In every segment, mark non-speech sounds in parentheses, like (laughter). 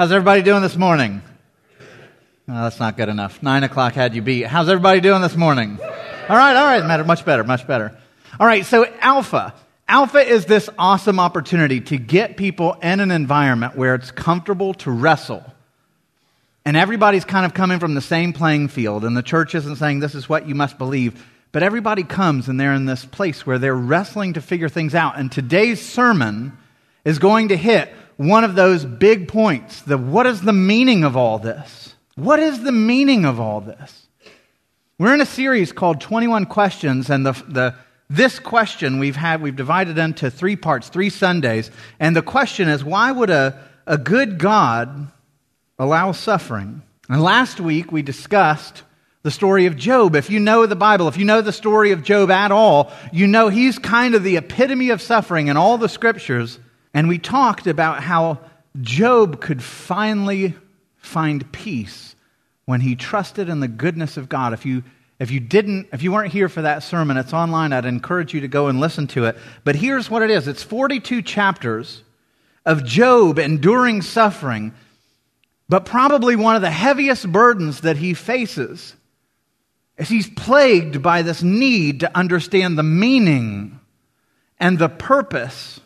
How's everybody doing this morning? That's not good enough. Nine o'clock had you beat. How's everybody doing this morning? All right, all right, matter much better, much better. All right, so Alpha. Alpha is this awesome opportunity to get people in an environment where it's comfortable to wrestle. And everybody's kind of coming from the same playing field, and the church isn't saying this is what you must believe. But everybody comes and they're in this place where they're wrestling to figure things out. And today's sermon is going to hit one of those big points. The what is the meaning of all this? What is the meaning of all this? We're in a series called 21 Questions, and the, the, this question we've had, we've divided into three parts, three Sundays. And the question is why would a, a good God allow suffering? And last week we discussed the story of Job. If you know the Bible, if you know the story of Job at all, you know he's kind of the epitome of suffering in all the scriptures. And we talked about how Job could finally find peace when he trusted in the goodness of God. If you if you didn't, if you weren't here for that sermon, it's online. I'd encourage you to go and listen to it. But here's what it is it's 42 chapters of Job enduring suffering, but probably one of the heaviest burdens that he faces is he's plagued by this need to understand the meaning and the purpose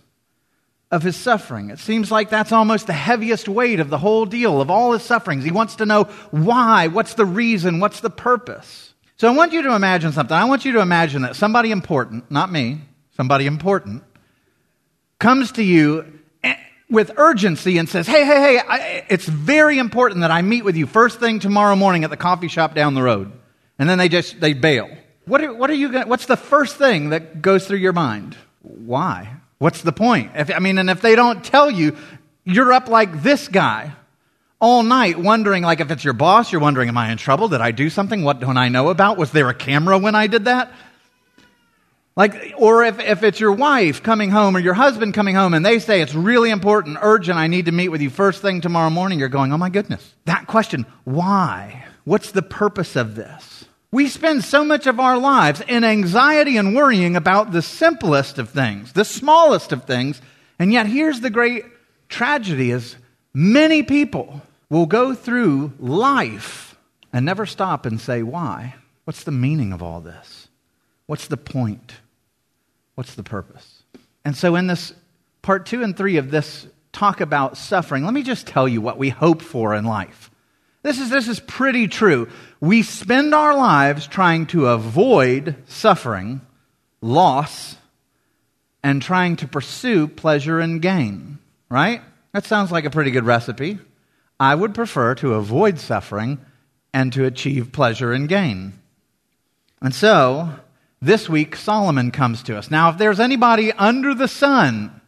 of his suffering. It seems like that's almost the heaviest weight of the whole deal, of all his sufferings. He wants to know why, what's the reason, what's the purpose. So I want you to imagine something. I want you to imagine that somebody important, not me, somebody important, comes to you eh, with urgency and says, Hey, hey, hey, I, it's very important that I meet with you first thing tomorrow morning at the coffee shop down the road. And then they just, they bail. What are, what are you going what's the first thing that goes through your mind? Why? What's the point? If, I mean, and if they don't tell you, you're up like this guy all night wondering, like, if it's your boss, you're wondering, am I in trouble? Did I do something? What don't I know about? Was there a camera when I did that? Like, or if, if it's your wife coming home or your husband coming home and they say it's really important, urgent, I need to meet with you first thing tomorrow morning, you're going, oh my goodness. That question, why? What's the purpose of this? We spend so much of our lives in anxiety and worrying about the simplest of things, the smallest of things. And yet here's the great tragedy is many people will go through life and never stop and say, why? What's the meaning of all this? What's the point? What's the purpose? And so in this part two and three of this talk about suffering, let me just tell you what we hope for in life. This is, this is pretty true. We spend our lives trying to avoid suffering, loss, and trying to pursue pleasure and gain, right? That sounds like a pretty good recipe. I would prefer to avoid suffering and to achieve pleasure and gain. And so, this week, Solomon comes to us. Now, if there's anybody under the sun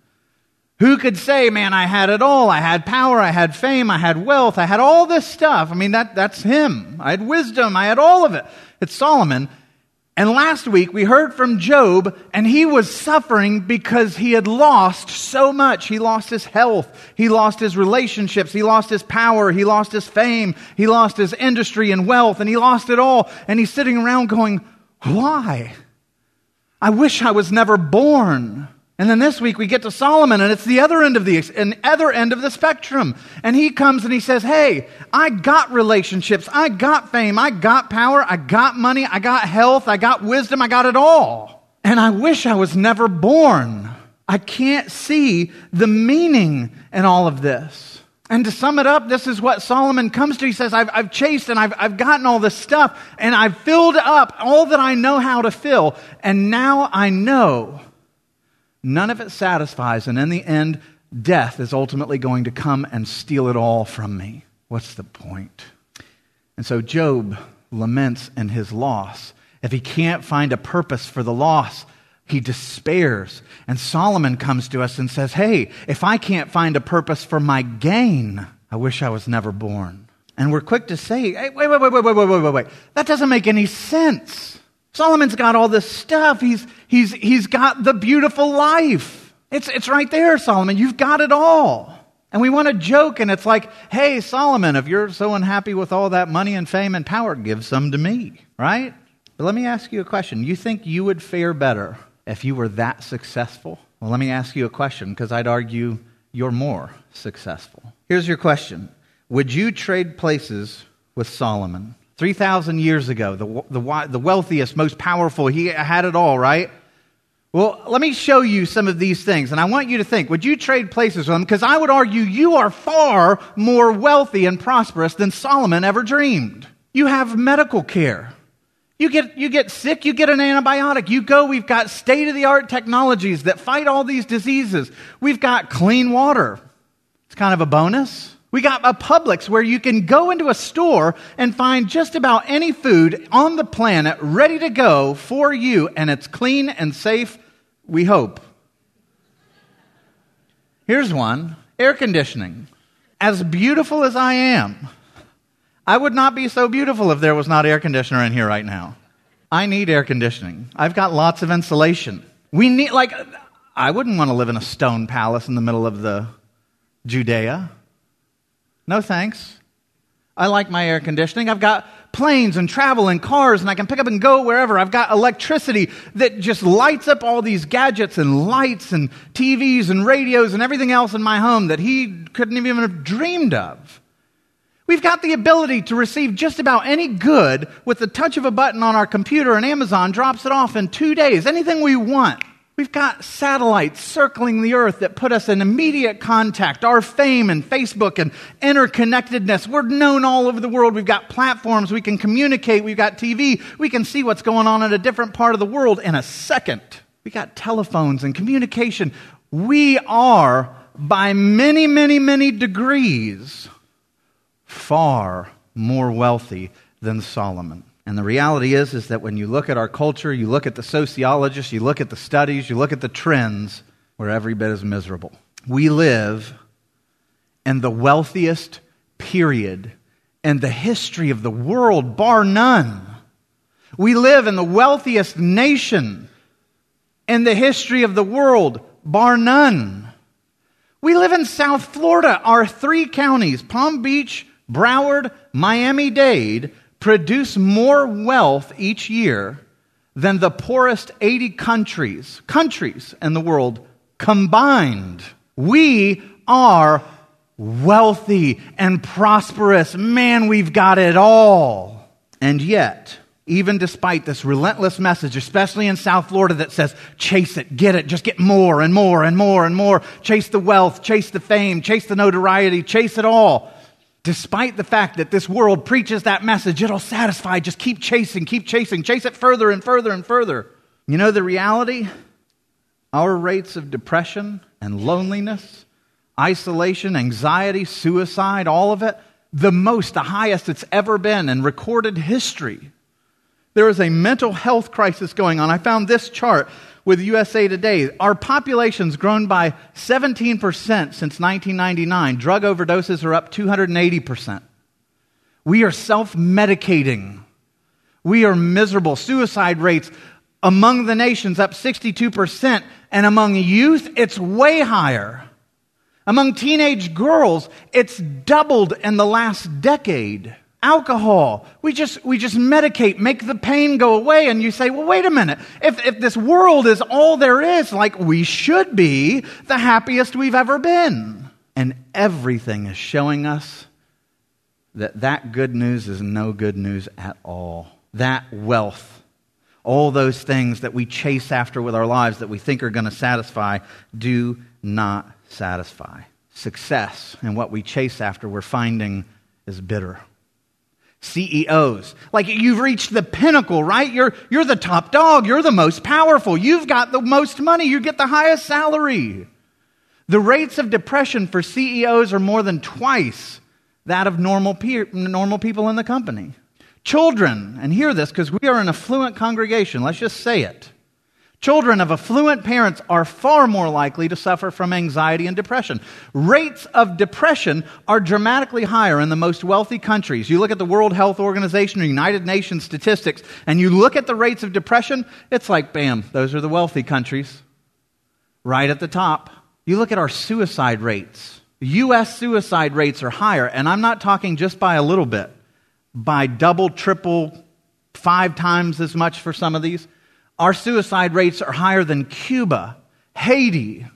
who could say, man, I had it all. I had power. I had fame. I had wealth. I had all this stuff. I mean, that, that's him. I had wisdom. I had all of it. It's Solomon. And last week we heard from Job, and he was suffering because he had lost so much. He lost his health. He lost his relationships. He lost his power. He lost his fame. He lost his industry and wealth, and he lost it all. And he's sitting around going, Why? I wish I was never born. And then this week we get to Solomon, and it's the other end of the an other end of the spectrum. And he comes and he says, "Hey, I got relationships, I got fame, I got power, I got money, I got health, I got wisdom, I got it all. And I wish I was never born. I can't see the meaning in all of this." And to sum it up, this is what Solomon comes to. He says, I've, I've chased and I've, I've gotten all this stuff and I've filled up all that I know how to fill. And now I know None of it satisfies, and in the end, death is ultimately going to come and steal it all from me. What's the point? And so Job laments in his loss. If he can't find a purpose for the loss, he despairs. And Solomon comes to us and says, Hey, if I can't find a purpose for my gain, I wish I was never born. And we're quick to say, hey, wait, wait, wait, wait, wait, wait, wait, wait, wait. That doesn't make any sense. Solomon's got all this stuff. He's, he's, he's got the beautiful life. It's, it's right there, Solomon. You've got it all. And we want to joke, and it's like, hey, Solomon, if you're so unhappy with all that money and fame and power, give some to me, right? But let me ask you a question. You think you would fare better if you were that successful? Well, let me ask you a question, because I'd argue you're more successful. Here's your question Would you trade places with Solomon? 3,000 years ago, the, the, the wealthiest, most powerful, he had it all, right? Well, let me show you some of these things, and I want you to think would you trade places with him? Because I would argue you are far more wealthy and prosperous than Solomon ever dreamed. You have medical care. You get, you get sick, you get an antibiotic. You go, we've got state of the art technologies that fight all these diseases. We've got clean water. It's kind of a bonus. We got a Publix where you can go into a store and find just about any food on the planet ready to go for you, and it's clean and safe, we hope. Here's one air conditioning. As beautiful as I am, I would not be so beautiful if there was not air conditioner in here right now. I need air conditioning. I've got lots of insulation. We need, like, I wouldn't want to live in a stone palace in the middle of the Judea. No thanks. I like my air conditioning. I've got planes and travel and cars, and I can pick up and go wherever. I've got electricity that just lights up all these gadgets and lights and TVs and radios and everything else in my home that he couldn't even have dreamed of. We've got the ability to receive just about any good with the touch of a button on our computer, and Amazon drops it off in two days. Anything we want. We've got satellites circling the earth that put us in immediate contact. Our fame and Facebook and interconnectedness. We're known all over the world. We've got platforms. We can communicate. We've got TV. We can see what's going on in a different part of the world in a second. We've got telephones and communication. We are, by many, many, many degrees, far more wealthy than Solomon. And the reality is, is that when you look at our culture, you look at the sociologists, you look at the studies, you look at the trends, we're every bit as miserable. We live in the wealthiest period in the history of the world, bar none. We live in the wealthiest nation in the history of the world, bar none. We live in South Florida. Our three counties, Palm Beach, Broward, Miami Dade, produce more wealth each year than the poorest 80 countries, countries in the world combined. We are wealthy and prosperous. Man, we've got it all. And yet, even despite this relentless message, especially in South Florida that says, chase it, get it, just get more and more and more and more, chase the wealth, chase the fame, chase the notoriety, chase it all despite the fact that this world preaches that message, it'll satisfy. Just keep chasing, keep chasing, chase it further and further and further. You know the reality? Our rates of depression and loneliness, isolation, anxiety, suicide, all of it, the most, the highest it's ever been in recorded history. There is a mental health crisis going on. I found this chart with USA Today. Our population's grown by 17% since 1999. Drug overdoses are up 280%. We are self medicating. We are miserable. Suicide rates among the nations up 62%, and among youth, it's way higher. Among teenage girls, it's doubled in the last decade alcohol. We just, we just medicate, make the pain go away. And you say, well, wait a minute. If, if this world is all there is, like we should be the happiest we've ever been. And everything is showing us that that good news is no good news at all. That wealth, all those things that we chase after with our lives that we think are going to satisfy, do not satisfy. Success and what we chase after, we're finding is bitter. CEOs. Like you've reached the pinnacle, right? You're, you're the top dog. You're the most powerful. You've got the most money. You get the highest salary. The rates of depression for CEOs are more than twice that of normal, peer, normal people in the company. Children, and hear this because we are an affluent congregation, let's just say it. Children of affluent parents are far more likely to suffer from anxiety and depression. Rates of depression are dramatically higher in the most wealthy countries. You look at the World Health Organization or United Nations statistics, and you look at the rates of depression, it's like, bam, those are the wealthy countries. Right at the top. You look at our suicide rates. U.S. suicide rates are higher, and I'm not talking just by a little bit, by double, triple, five times as much for some of these. Our suicide rates are higher than Cuba, Haiti,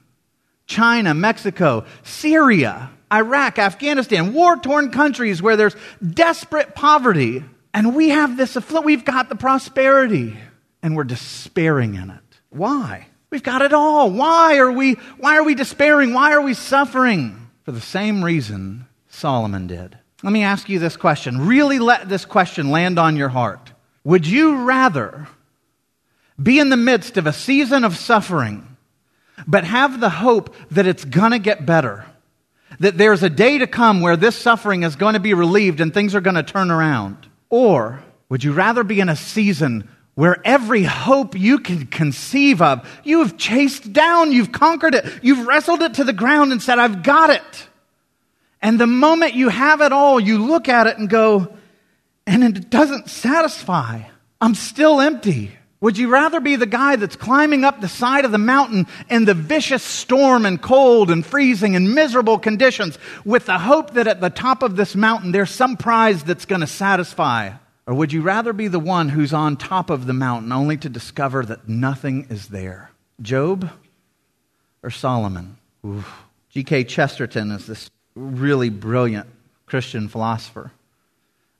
China, Mexico, Syria. Iraq, Afghanistan, war torn countries where there's desperate poverty. And we have this, we've got the prosperity, and we're despairing in it. Why? We've got it all. Why are we, why are we despairing? Why are we suffering? For the same reason Solomon did. Let me ask you this question. Really let this question land on your heart. Would you rather be in the midst of a season of suffering, but have the hope that it's going to get better? That there's a day to come where this suffering is going to be relieved and things are going to turn around? Or would you rather be in a season where every hope you can conceive of, you have chased down, you've conquered it, you've wrestled it to the ground and said, I've got it. And the moment you have it all, you look at it and go, and it doesn't satisfy. I'm still empty. Would you rather be the guy that's climbing up the side of the mountain in the vicious storm and cold and freezing and miserable conditions with the hope that at the top of this mountain there's some prize that's going to satisfy? Or would you rather be the one who's on top of the mountain only to discover that nothing is there? Job or Solomon? G.K. Chesterton is this really brilliant Christian philosopher.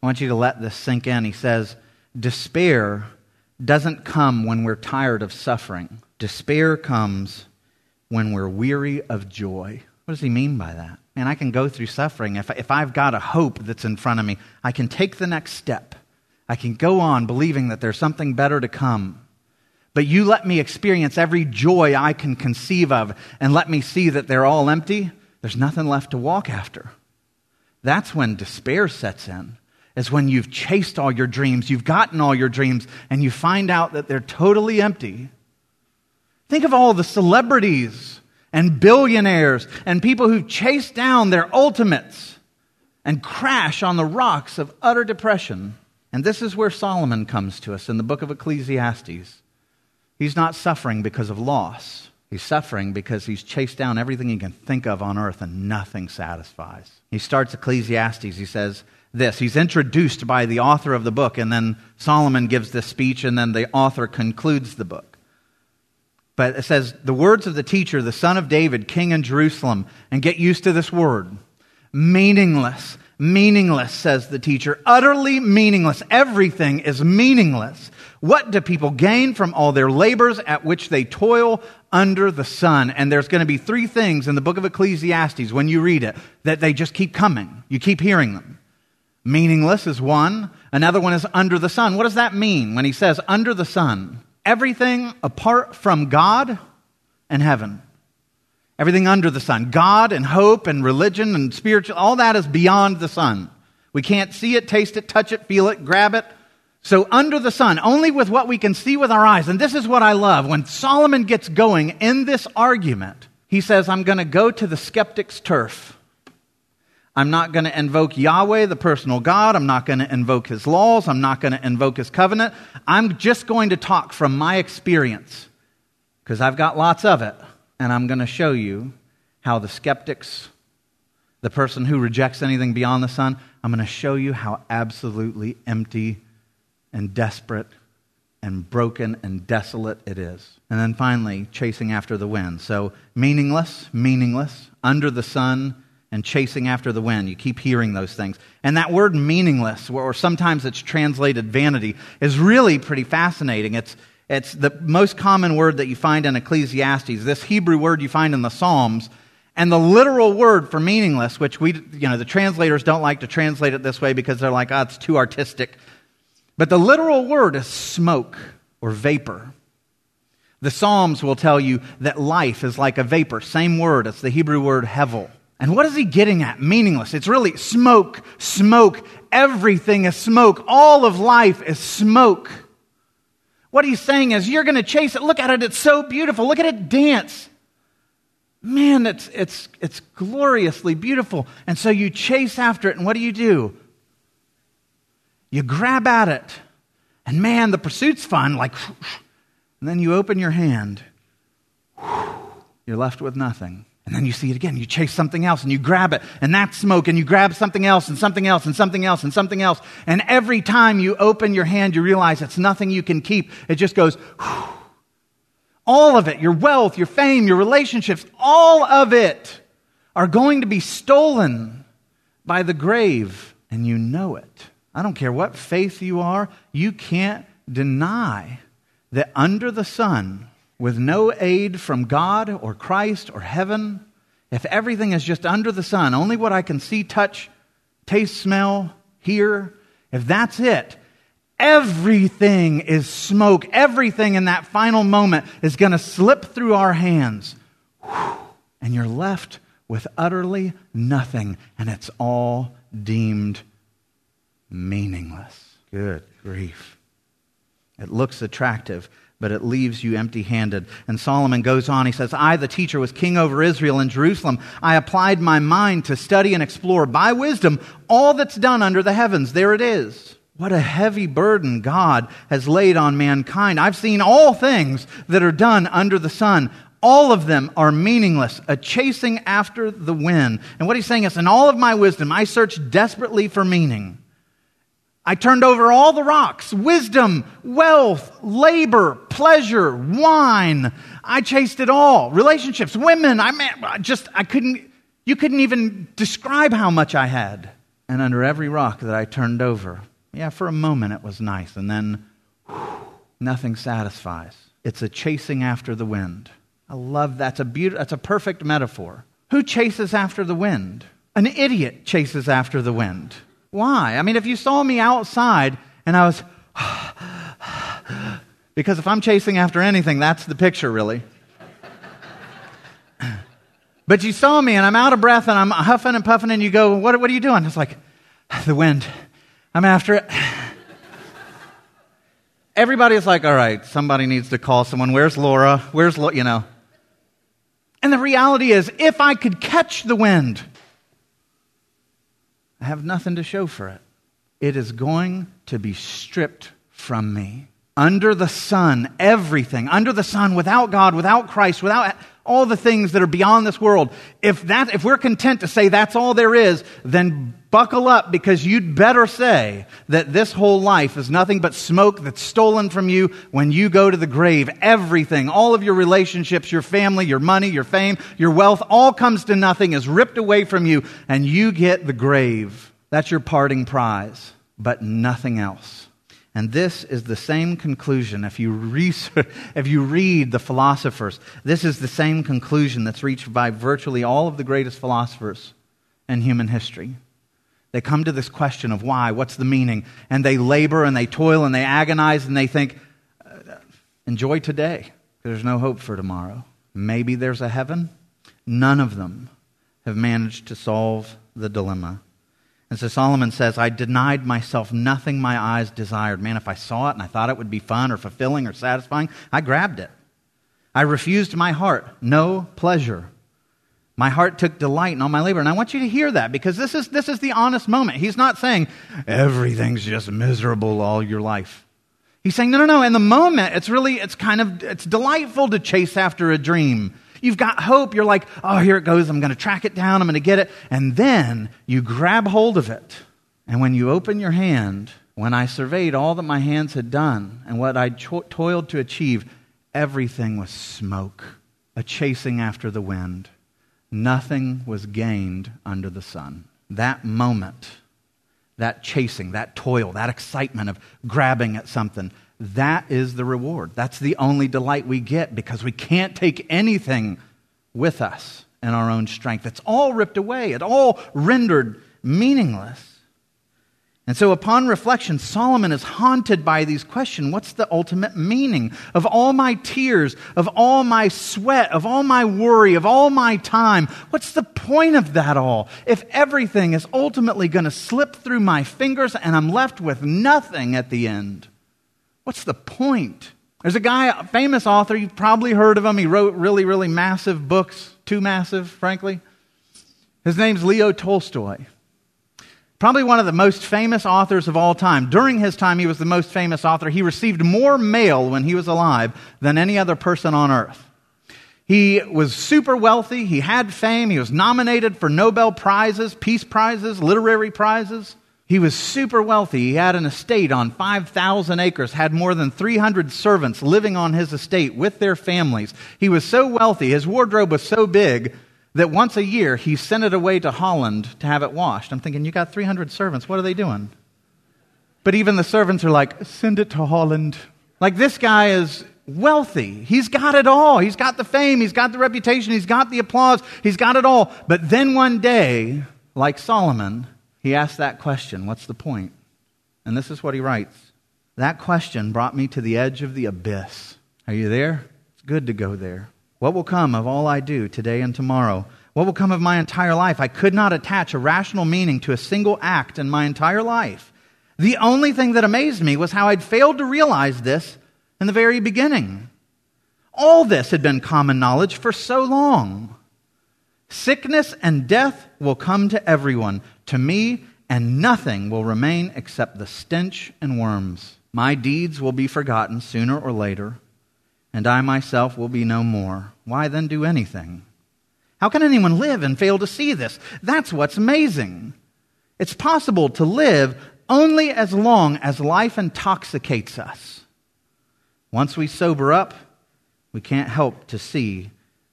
I want you to let this sink in. He says, Despair doesn't come when we're tired of suffering, despair comes when we're weary of joy. What does he mean by that? Man, I can go through suffering. If, if I've got a hope that's in front of me, I can take the next step. I can go on believing that there's something better to come. But you let me experience every joy I can conceive of and let me see that they're all empty. There's nothing left to walk after. That's when despair sets in. Is when you've chased all your dreams, you've gotten all your dreams, and you find out that they're totally empty. Think of all the celebrities and billionaires and people who've chased down their ultimates and crash on the rocks of utter depression. And this is where Solomon comes to us in the book of Ecclesiastes. He's not suffering because of loss. He's suffering because he's chased down everything he can think of on earth and nothing satisfies. He starts Ecclesiastes. He says this. He's introduced by the author of the book, and then Solomon gives this speech, and then the author concludes the book. But it says, The words of the teacher, the son of David, king in Jerusalem, and get used to this word meaningless meaningless, says the teacher. Utterly meaningless. Everything is meaningless. What do people gain from all their labors at which they toil under the sun? And there's going to be three things in the book of Ecclesiastes when you read it that they just keep coming. You keep hearing them. Meaningless is one. Another one is under the sun. What does that mean when he says under the sun? Everything apart from God and heaven. Everything under the sun. God and hope and religion and spiritual, all that is beyond the sun. We can't see it, taste it, touch it, feel it, grab it. So under the sun, only with what we can see with our eyes. And this is what I love. When Solomon gets going in this argument, he says, I'm going to go to the skeptic's turf. I'm not going to invoke Yahweh, the personal God. I'm not going to invoke his laws. I'm not going to invoke his covenant. I'm just going to talk from my experience because I've got lots of it and I'm going to show you how the skeptics, the person who rejects anything beyond the sun, I'm going to show you how absolutely empty and desperate and broken and desolate it is. And then finally, chasing after the wind. So, meaningless, meaningless, under the sun, and chasing after the wind. You keep hearing those things. And that word meaningless, or sometimes it's translated vanity, is really pretty fascinating. It's, it's the most common word that you find in Ecclesiastes, this Hebrew word you find in the Psalms. And the literal word for meaningless, which we, you know, the translators don't like to translate it this way because they're like, oh, it's too artistic. But the literal word is smoke or vapor. The Psalms will tell you that life is like a vapor. Same word. It's the Hebrew word hevel. And what is he getting at? Meaningless. It's really smoke, smoke. Everything is smoke. All of life is smoke. What he's saying is, you're going to chase it. Look at it. It's so beautiful. Look at it dance. Man, it's, it's, it's gloriously beautiful. And so you chase after it, and what do you do? You grab at it. And man, the pursuit's fun. Like, and then you open your hand. You're left with nothing. And then you see it again. You chase something else and you grab it, and that smoke, and you grab something else and something else and something else and something else. And every time you open your hand, you realize it's nothing you can keep. It just goes, whew. all of it your wealth, your fame, your relationships, all of it are going to be stolen by the grave, and you know it. I don't care what faith you are, you can't deny that under the sun, with no aid from God or Christ or heaven, if everything is just under the sun, only what I can see, touch, taste, smell, hear, if that's it, everything is smoke. Everything in that final moment is going to slip through our hands. And you're left with utterly nothing, and it's all deemed meaningless. Good grief. It looks attractive, but it leaves you empty handed. And Solomon goes on, he says, I, the teacher, was king over Israel in Jerusalem. I applied my mind to study and explore by wisdom all that's done under the heavens. There it is. What a heavy burden God has laid on mankind. I've seen all things that are done under the sun. All of them are meaningless, a chasing after the wind. And what he's saying is, in all of my wisdom, I searched desperately for meaning. I turned over all the rocks wisdom, wealth, labor, pleasure, wine. I chased it all. Relationships, women. I mean, just, I couldn't, you couldn't even describe how much I had. And under every rock that I turned over, yeah, for a moment it was nice. And then whew, nothing satisfies. It's a chasing after the wind. I love that. That's a, beautiful, that's a perfect metaphor. Who chases after the wind? An idiot chases after the wind. Why? I mean, if you saw me outside and I was, because if I'm chasing after anything, that's the picture, really. but you saw me and I'm out of breath and I'm huffing and puffing, and you go, What, what are you doing? It's like, the wind. I'm after it. Everybody's like, All right, somebody needs to call someone. Where's Laura? Where's, Lo-? you know? And the reality is, if I could catch the wind, I have nothing to show for it. It is going to be stripped from me. Under the sun, everything, under the sun, without God, without Christ, without all the things that are beyond this world, if, that, if we're content to say that's all there is, then buckle up because you'd better say that this whole life is nothing but smoke that's stolen from you when you go to the grave. Everything, all of your relationships, your family, your money, your fame, your wealth, all comes to nothing, is ripped away from you, and you get the grave. That's your parting prize, but nothing else. And this is the same conclusion. If you, research, (laughs) if you read the philosophers, this is the same conclusion that's reached by virtually all of the greatest philosophers in human history. They come to this question of why, what's the meaning, and they labor and they toil and they agonize and they think, uh, enjoy today. There's no hope for tomorrow. Maybe there's a heaven. None of them have managed to solve the dilemma. And so Solomon says, I denied myself nothing my eyes desired. Man, if I saw it and I thought it would be fun or fulfilling or satisfying, I grabbed it. I refused my heart no pleasure. My heart took delight in all my labor. And I want you to hear that because this is, this is the honest moment. He's not saying everything's just miserable all your life. He's saying, no, no, no. In the moment, it's really, it's kind of, it's delightful to chase after a dream. You've got hope. You're like, oh, here it goes. I'm going to track it down. I'm going to get it. And then you grab hold of it. And when you open your hand, when I surveyed all that my hands had done and what I cho- toiled to achieve, everything was smoke, a chasing after the wind. Nothing was gained under the sun. That moment, that chasing, that toil, that excitement of grabbing at something, that is the reward. That's the only delight we get because we can't take anything with us in our own strength. It's all ripped away, it's all rendered meaningless. And so, upon reflection, Solomon is haunted by these questions What's the ultimate meaning of all my tears, of all my sweat, of all my worry, of all my time? What's the point of that all if everything is ultimately going to slip through my fingers and I'm left with nothing at the end? What's the point? There's a guy, a famous author, you've probably heard of him. He wrote really, really massive books, too massive, frankly. His name's Leo Tolstoy. Probably one of the most famous authors of all time. During his time, he was the most famous author. He received more mail when he was alive than any other person on earth. He was super wealthy. He had fame. He was nominated for Nobel Prizes, peace prizes, literary prizes. He was super wealthy. He had an estate on 5,000 acres, had more than 300 servants living on his estate with their families. He was so wealthy, his wardrobe was so big that once a year he sent it away to Holland to have it washed. I'm thinking, you got 300 servants. What are they doing? But even the servants are like, send it to Holland. Like this guy is wealthy. He's got it all. He's got the fame. He's got the reputation. He's got the applause. He's got it all. But then one day, like Solomon, he asked that question What's the point? And this is what he writes That question brought me to the edge of the abyss. Are you there? It's good to go there. What will come of all I do today and tomorrow? What will come of my entire life? I could not attach a rational meaning to a single act in my entire life. The only thing that amazed me was how I'd failed to realize this in the very beginning. All this had been common knowledge for so long. Sickness and death will come to everyone, to me, and nothing will remain except the stench and worms. My deeds will be forgotten sooner or later, and I myself will be no more. Why then do anything? How can anyone live and fail to see this? That's what's amazing. It's possible to live only as long as life intoxicates us. Once we sober up, we can't help to see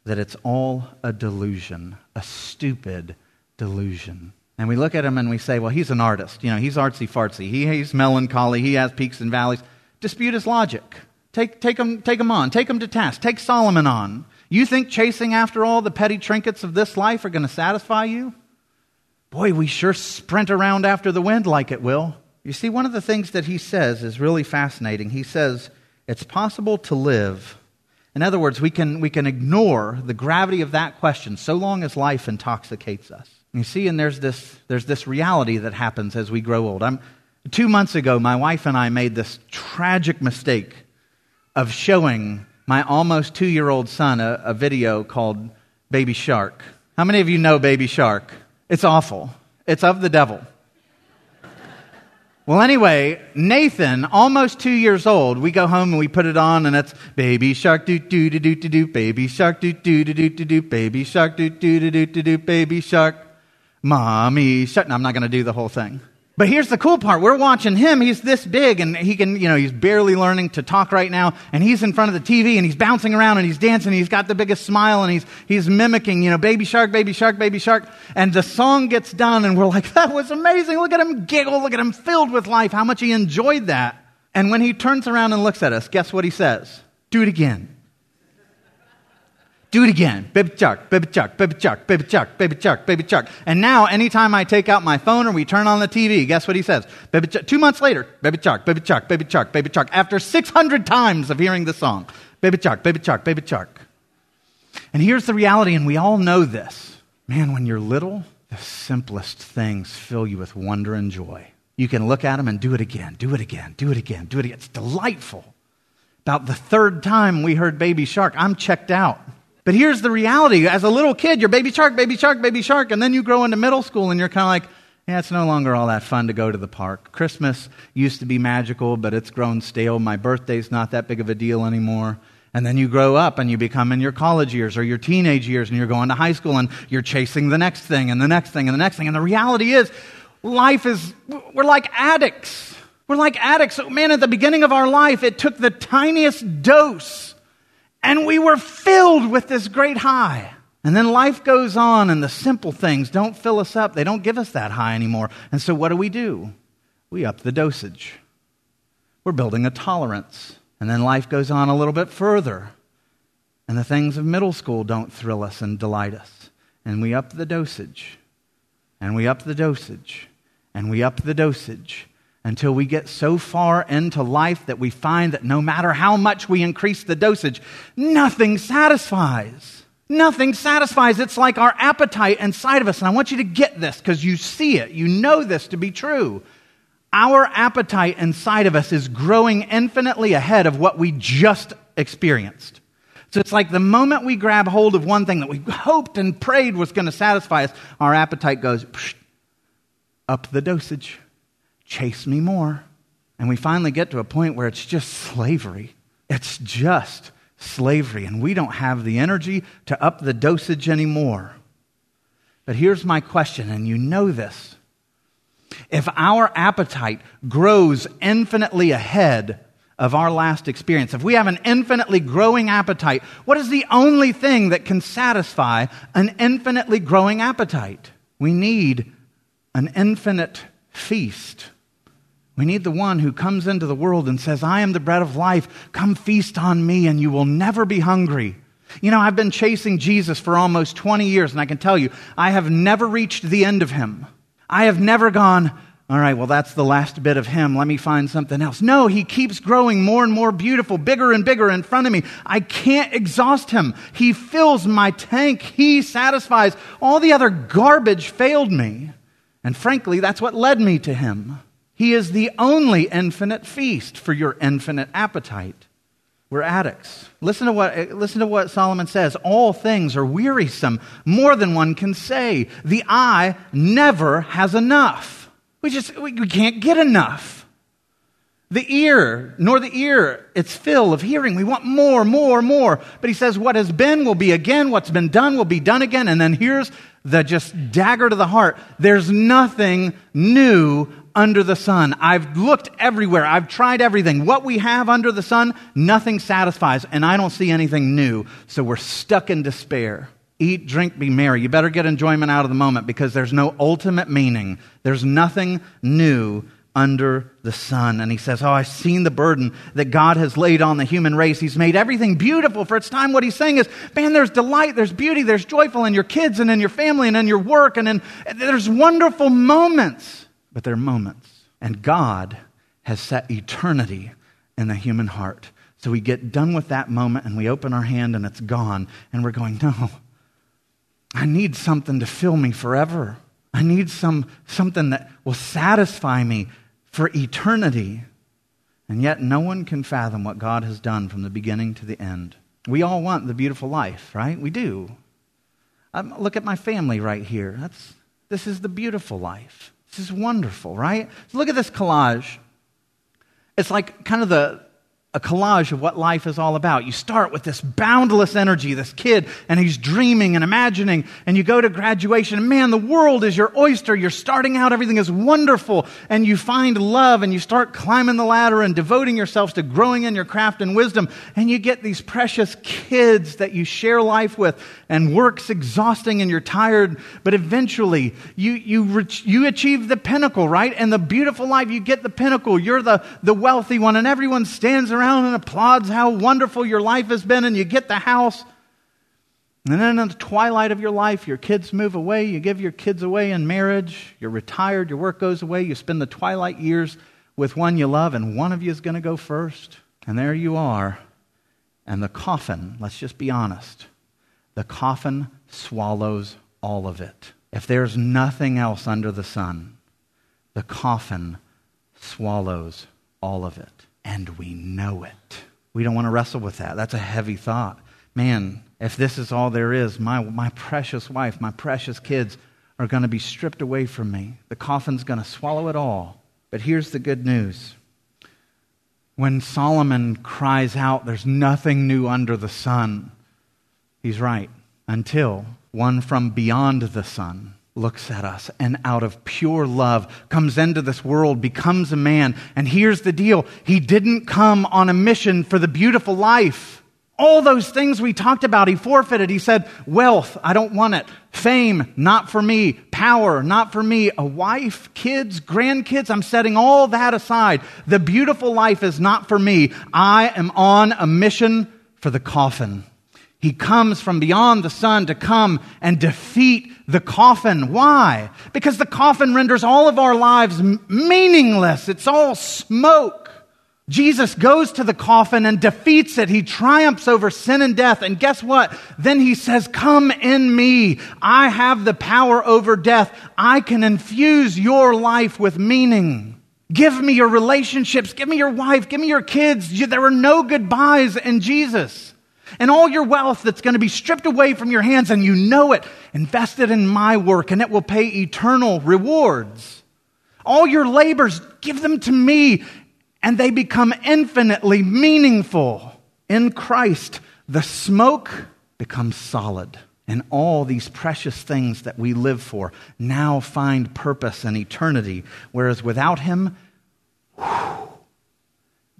that it's all a delusion, a stupid delusion. And we look at him and we say, well, he's an artist. You know, he's artsy fartsy. He, he's melancholy. He has peaks and valleys. Dispute his logic. Take, take, him, take him on. Take him to task. Take Solomon on. You think chasing after all the petty trinkets of this life are going to satisfy you? Boy, we sure sprint around after the wind like it will. You see, one of the things that he says is really fascinating. He says, it's possible to live. In other words, we can, we can ignore the gravity of that question so long as life intoxicates us. You see, and there's this, there's this reality that happens as we grow old. I'm, two months ago, my wife and I made this tragic mistake of showing my almost two year old son a, a video called Baby Shark. How many of you know Baby Shark? It's awful, it's of the devil. Well, anyway, Nathan, almost two years old, we go home and we put it on, and it's baby shark doo doo doo doo doo doo, baby shark doo doo doo doo doo doo, baby shark doo doo doo doo doo doo, baby shark, mommy shark. No, I'm not going to do the whole thing. But here's the cool part. We're watching him. He's this big and he can, you know, he's barely learning to talk right now. And he's in front of the TV and he's bouncing around and he's dancing. He's got the biggest smile and he's, he's mimicking, you know, baby shark, baby shark, baby shark. And the song gets done and we're like, (laughs) that was amazing. Look at him giggle. Look at him filled with life. How much he enjoyed that. And when he turns around and looks at us, guess what he says? Do it again. Do it again. Baby shark, baby shark, baby shark, baby shark, baby shark, baby shark. And now, anytime I take out my phone or we turn on the TV, guess what he says? Baby shark. Two months later, baby shark, baby shark, baby shark, baby shark. After 600 times of hearing the song, baby shark, baby shark, baby shark. And here's the reality, and we all know this. Man, when you're little, the simplest things fill you with wonder and joy. You can look at them and do it again, do it again, do it again, do it again. It's delightful. About the third time we heard Baby Shark, I'm checked out. But here's the reality. As a little kid, you're baby shark, baby shark, baby shark, and then you grow into middle school and you're kind of like, yeah, it's no longer all that fun to go to the park. Christmas used to be magical, but it's grown stale. My birthday's not that big of a deal anymore. And then you grow up and you become in your college years or your teenage years and you're going to high school and you're chasing the next thing and the next thing and the next thing. And the reality is, life is, we're like addicts. We're like addicts. Man, at the beginning of our life, it took the tiniest dose and we were filled with this great high. And then life goes on, and the simple things don't fill us up. They don't give us that high anymore. And so, what do we do? We up the dosage. We're building a tolerance. And then life goes on a little bit further. And the things of middle school don't thrill us and delight us. And we up the dosage. And we up the dosage. And we up the dosage until we get so far into life that we find that no matter how much we increase the dosage, nothing satisfies. Nothing satisfies. It's like our appetite inside of us. And I want you to get this because you see it. You know this to be true. Our appetite inside of us is growing infinitely ahead of what we just experienced. So it's like the moment we grab hold of one thing that we hoped and prayed was going to satisfy us, our appetite goes up the dosage chase me more. And we finally get to a point where it's just slavery. It's just slavery. And we don't have the energy to up the dosage anymore. But here's my question, and you know this. If our appetite grows infinitely ahead of our last experience, if we have an infinitely growing appetite, what is the only thing that can satisfy an infinitely growing appetite? We need an infinite feast. We need the one who comes into the world and says, I am the bread of life. Come feast on me, and you will never be hungry. You know, I've been chasing Jesus for almost 20 years, and I can tell you, I have never reached the end of him. I have never gone, all right, well, that's the last bit of him. Let me find something else. No, he keeps growing more and more beautiful, bigger and bigger in front of me. I can't exhaust him. He fills my tank. He satisfies. All the other garbage failed me. And frankly, that's what led me to him. He is the only infinite feast for your infinite appetite. We're addicts. Listen to what, listen to what Solomon says. All things are wearisome, more than one can say. The eye never has enough. We just, we, we can't get enough. The ear, nor the ear, its fill of hearing. We want more, more, more. But he says, what has been will be again. What's been done will be done again. And then here's the just dagger to the heart. There's nothing new under the sun. I've looked everywhere. I've tried everything. What we have under the sun, nothing satisfies. And I don't see anything new. So we're stuck in despair. Eat, drink, be merry. You better get enjoyment out of the moment because there's no ultimate meaning. There's nothing new under the sun. And he says, Oh, I've seen the burden that God has laid on the human race. He's made everything beautiful for its time. What he's saying is, man, there's delight, there's beauty, there's joyful in your kids and in your family and in your work, and in, there's wonderful moments. But they're moments. And God has set eternity in the human heart. So we get done with that moment and we open our hand and it's gone. And we're going, No, I need something to fill me forever. I need some, something that will satisfy me for eternity. And yet, no one can fathom what God has done from the beginning to the end. We all want the beautiful life, right? We do. Um, look at my family right here. That's, this is the beautiful life. This is wonderful, right? So look at this collage. It's like kind of the, a collage of what life is all about. You start with this boundless energy, this kid, and he's dreaming and imagining, and you go to graduation, and man, the world is your oyster. You're starting out, everything is wonderful, and you find love, and you start climbing the ladder and devoting yourselves to growing in your craft and wisdom, and you get these precious kids that you share life with, and work's exhausting, and you're tired, but eventually you, you, you achieve the pinnacle, right? And the beautiful life, you get the pinnacle. You're the, the wealthy one, and everyone stands around around and applauds how wonderful your life has been, and you get the house. And then in the twilight of your life, your kids move away, you give your kids away in marriage, you're retired, your work goes away, you spend the twilight years with one you love, and one of you is going to go first. And there you are. And the coffin, let's just be honest, the coffin swallows all of it. If there's nothing else under the sun, the coffin swallows all of it and we know it. We don't want to wrestle with that. That's a heavy thought. Man, if this is all there is, my, my precious wife, my precious kids are going to be stripped away from me. The coffin's going to swallow it all. But here's the good news. When Solomon cries out, there's nothing new under the sun, he's right. Until one from beyond the sun looks at us and out of pure love comes into this world, becomes a man. And here's the deal He didn't come on a mission for the beautiful life. All those things we talked about, he forfeited. He said, Wealth, I don't want it. Fame, not for me. Power, not for me. A wife, kids, grandkids, I'm setting all that aside. The beautiful life is not for me. I am on a mission for the coffin. He comes from beyond the sun to come and defeat the coffin. Why? Because the coffin renders all of our lives meaningless. It's all smoke. Jesus goes to the coffin and defeats it. He triumphs over sin and death. And guess what? Then he says, Come in me. I have the power over death. I can infuse your life with meaning. Give me your relationships. Give me your wife. Give me your kids. There are no goodbyes in Jesus and all your wealth that's going to be stripped away from your hands, and you know it, invested in my work, and it will pay eternal rewards. All your labors, give them to me, and they become infinitely meaningful. In Christ, the smoke becomes solid. And all these precious things that we live for now find purpose and eternity, whereas without Him, whew,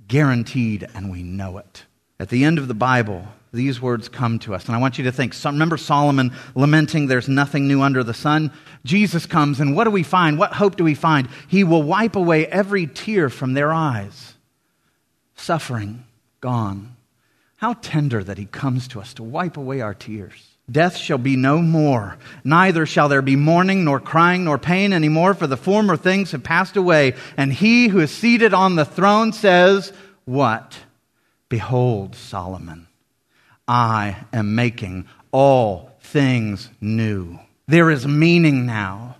guaranteed, and we know it. At the end of the Bible, these words come to us. And I want you to think. So remember Solomon lamenting, There's nothing new under the sun? Jesus comes, and what do we find? What hope do we find? He will wipe away every tear from their eyes. Suffering gone. How tender that he comes to us to wipe away our tears. Death shall be no more. Neither shall there be mourning, nor crying, nor pain any more, for the former things have passed away. And he who is seated on the throne says, What? Behold, Solomon, I am making all things new. There is meaning now.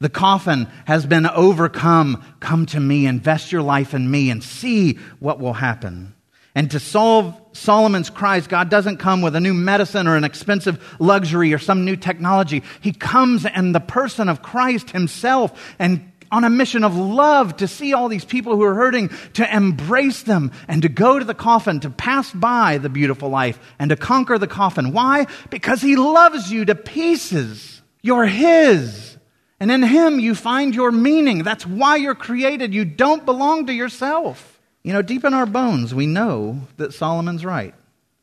The coffin has been overcome. Come to me, invest your life in me, and see what will happen. And to solve Solomon's cries, God doesn't come with a new medicine or an expensive luxury or some new technology. He comes in the person of Christ himself and on a mission of love to see all these people who are hurting, to embrace them and to go to the coffin, to pass by the beautiful life and to conquer the coffin. Why? Because he loves you to pieces. You're his. And in him you find your meaning. That's why you're created. You don't belong to yourself. You know, deep in our bones, we know that Solomon's right.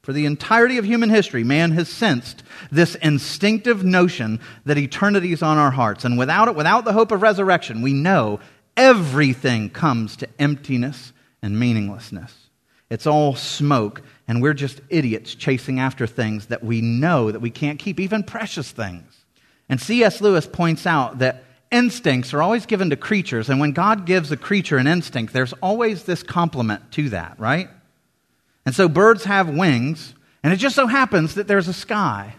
For the entirety of human history, man has sensed this instinctive notion that eternity is on our hearts. And without it, without the hope of resurrection, we know everything comes to emptiness and meaninglessness. It's all smoke, and we're just idiots chasing after things that we know that we can't keep, even precious things. And C.S. Lewis points out that instincts are always given to creatures, and when God gives a creature an instinct, there's always this complement to that, right? And so birds have wings, and it just so happens that there's a sky.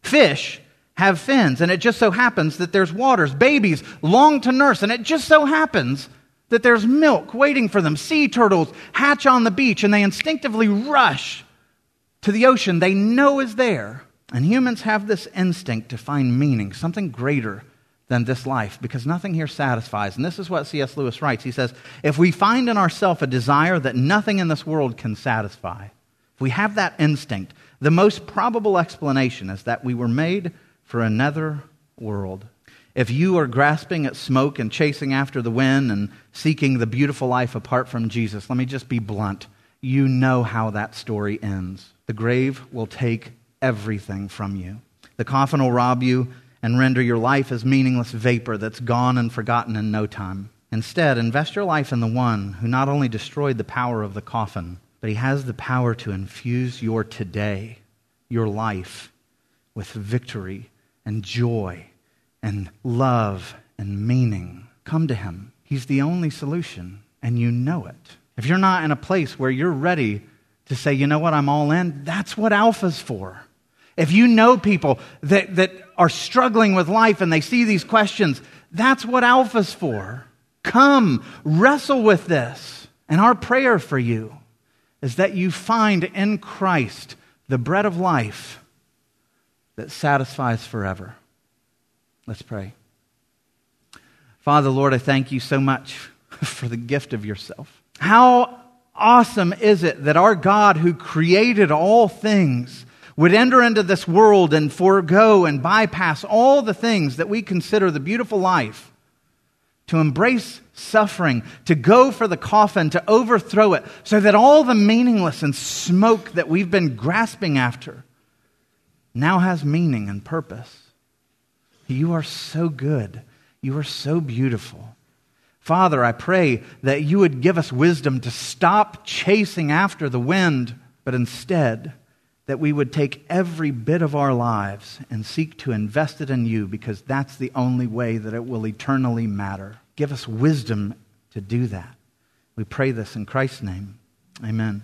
Fish have fins, and it just so happens that there's waters. Babies long to nurse, and it just so happens that there's milk waiting for them. Sea turtles hatch on the beach, and they instinctively rush to the ocean they know is there. And humans have this instinct to find meaning, something greater than this life because nothing here satisfies. And this is what C.S. Lewis writes. He says, If we find in ourselves a desire that nothing in this world can satisfy, if we have that instinct, the most probable explanation is that we were made for another world. If you are grasping at smoke and chasing after the wind and seeking the beautiful life apart from Jesus, let me just be blunt. You know how that story ends. The grave will take everything from you. The coffin will rob you and render your life as meaningless vapor that's gone and forgotten in no time. Instead, invest your life in the one who not only destroyed the power of the coffin, but he has the power to infuse your today, your life, with victory and joy and love and meaning. Come to him. He's the only solution, and you know it. If you're not in a place where you're ready to say, you know what, I'm all in, that's what Alpha's for. If you know people that, that are struggling with life and they see these questions, that's what Alpha's for. Come, wrestle with this. And our prayer for you is that you find in Christ the bread of life that satisfies forever. Let's pray. Father, Lord, I thank you so much (laughs) for the gift of yourself. How awesome is it that our God, who created all things, would enter into this world and forego and bypass all the things that we consider the beautiful life, to embrace suffering, to go for the coffin, to overthrow it, so that all the meaningless and smoke that we've been grasping after now has meaning and purpose. You are so good. You are so beautiful. Father, I pray that you would give us wisdom to stop chasing after the wind, but instead, that we would take every bit of our lives and seek to invest it in you because that's the only way that it will eternally matter. Give us wisdom to do that. We pray this in Christ's name. Amen.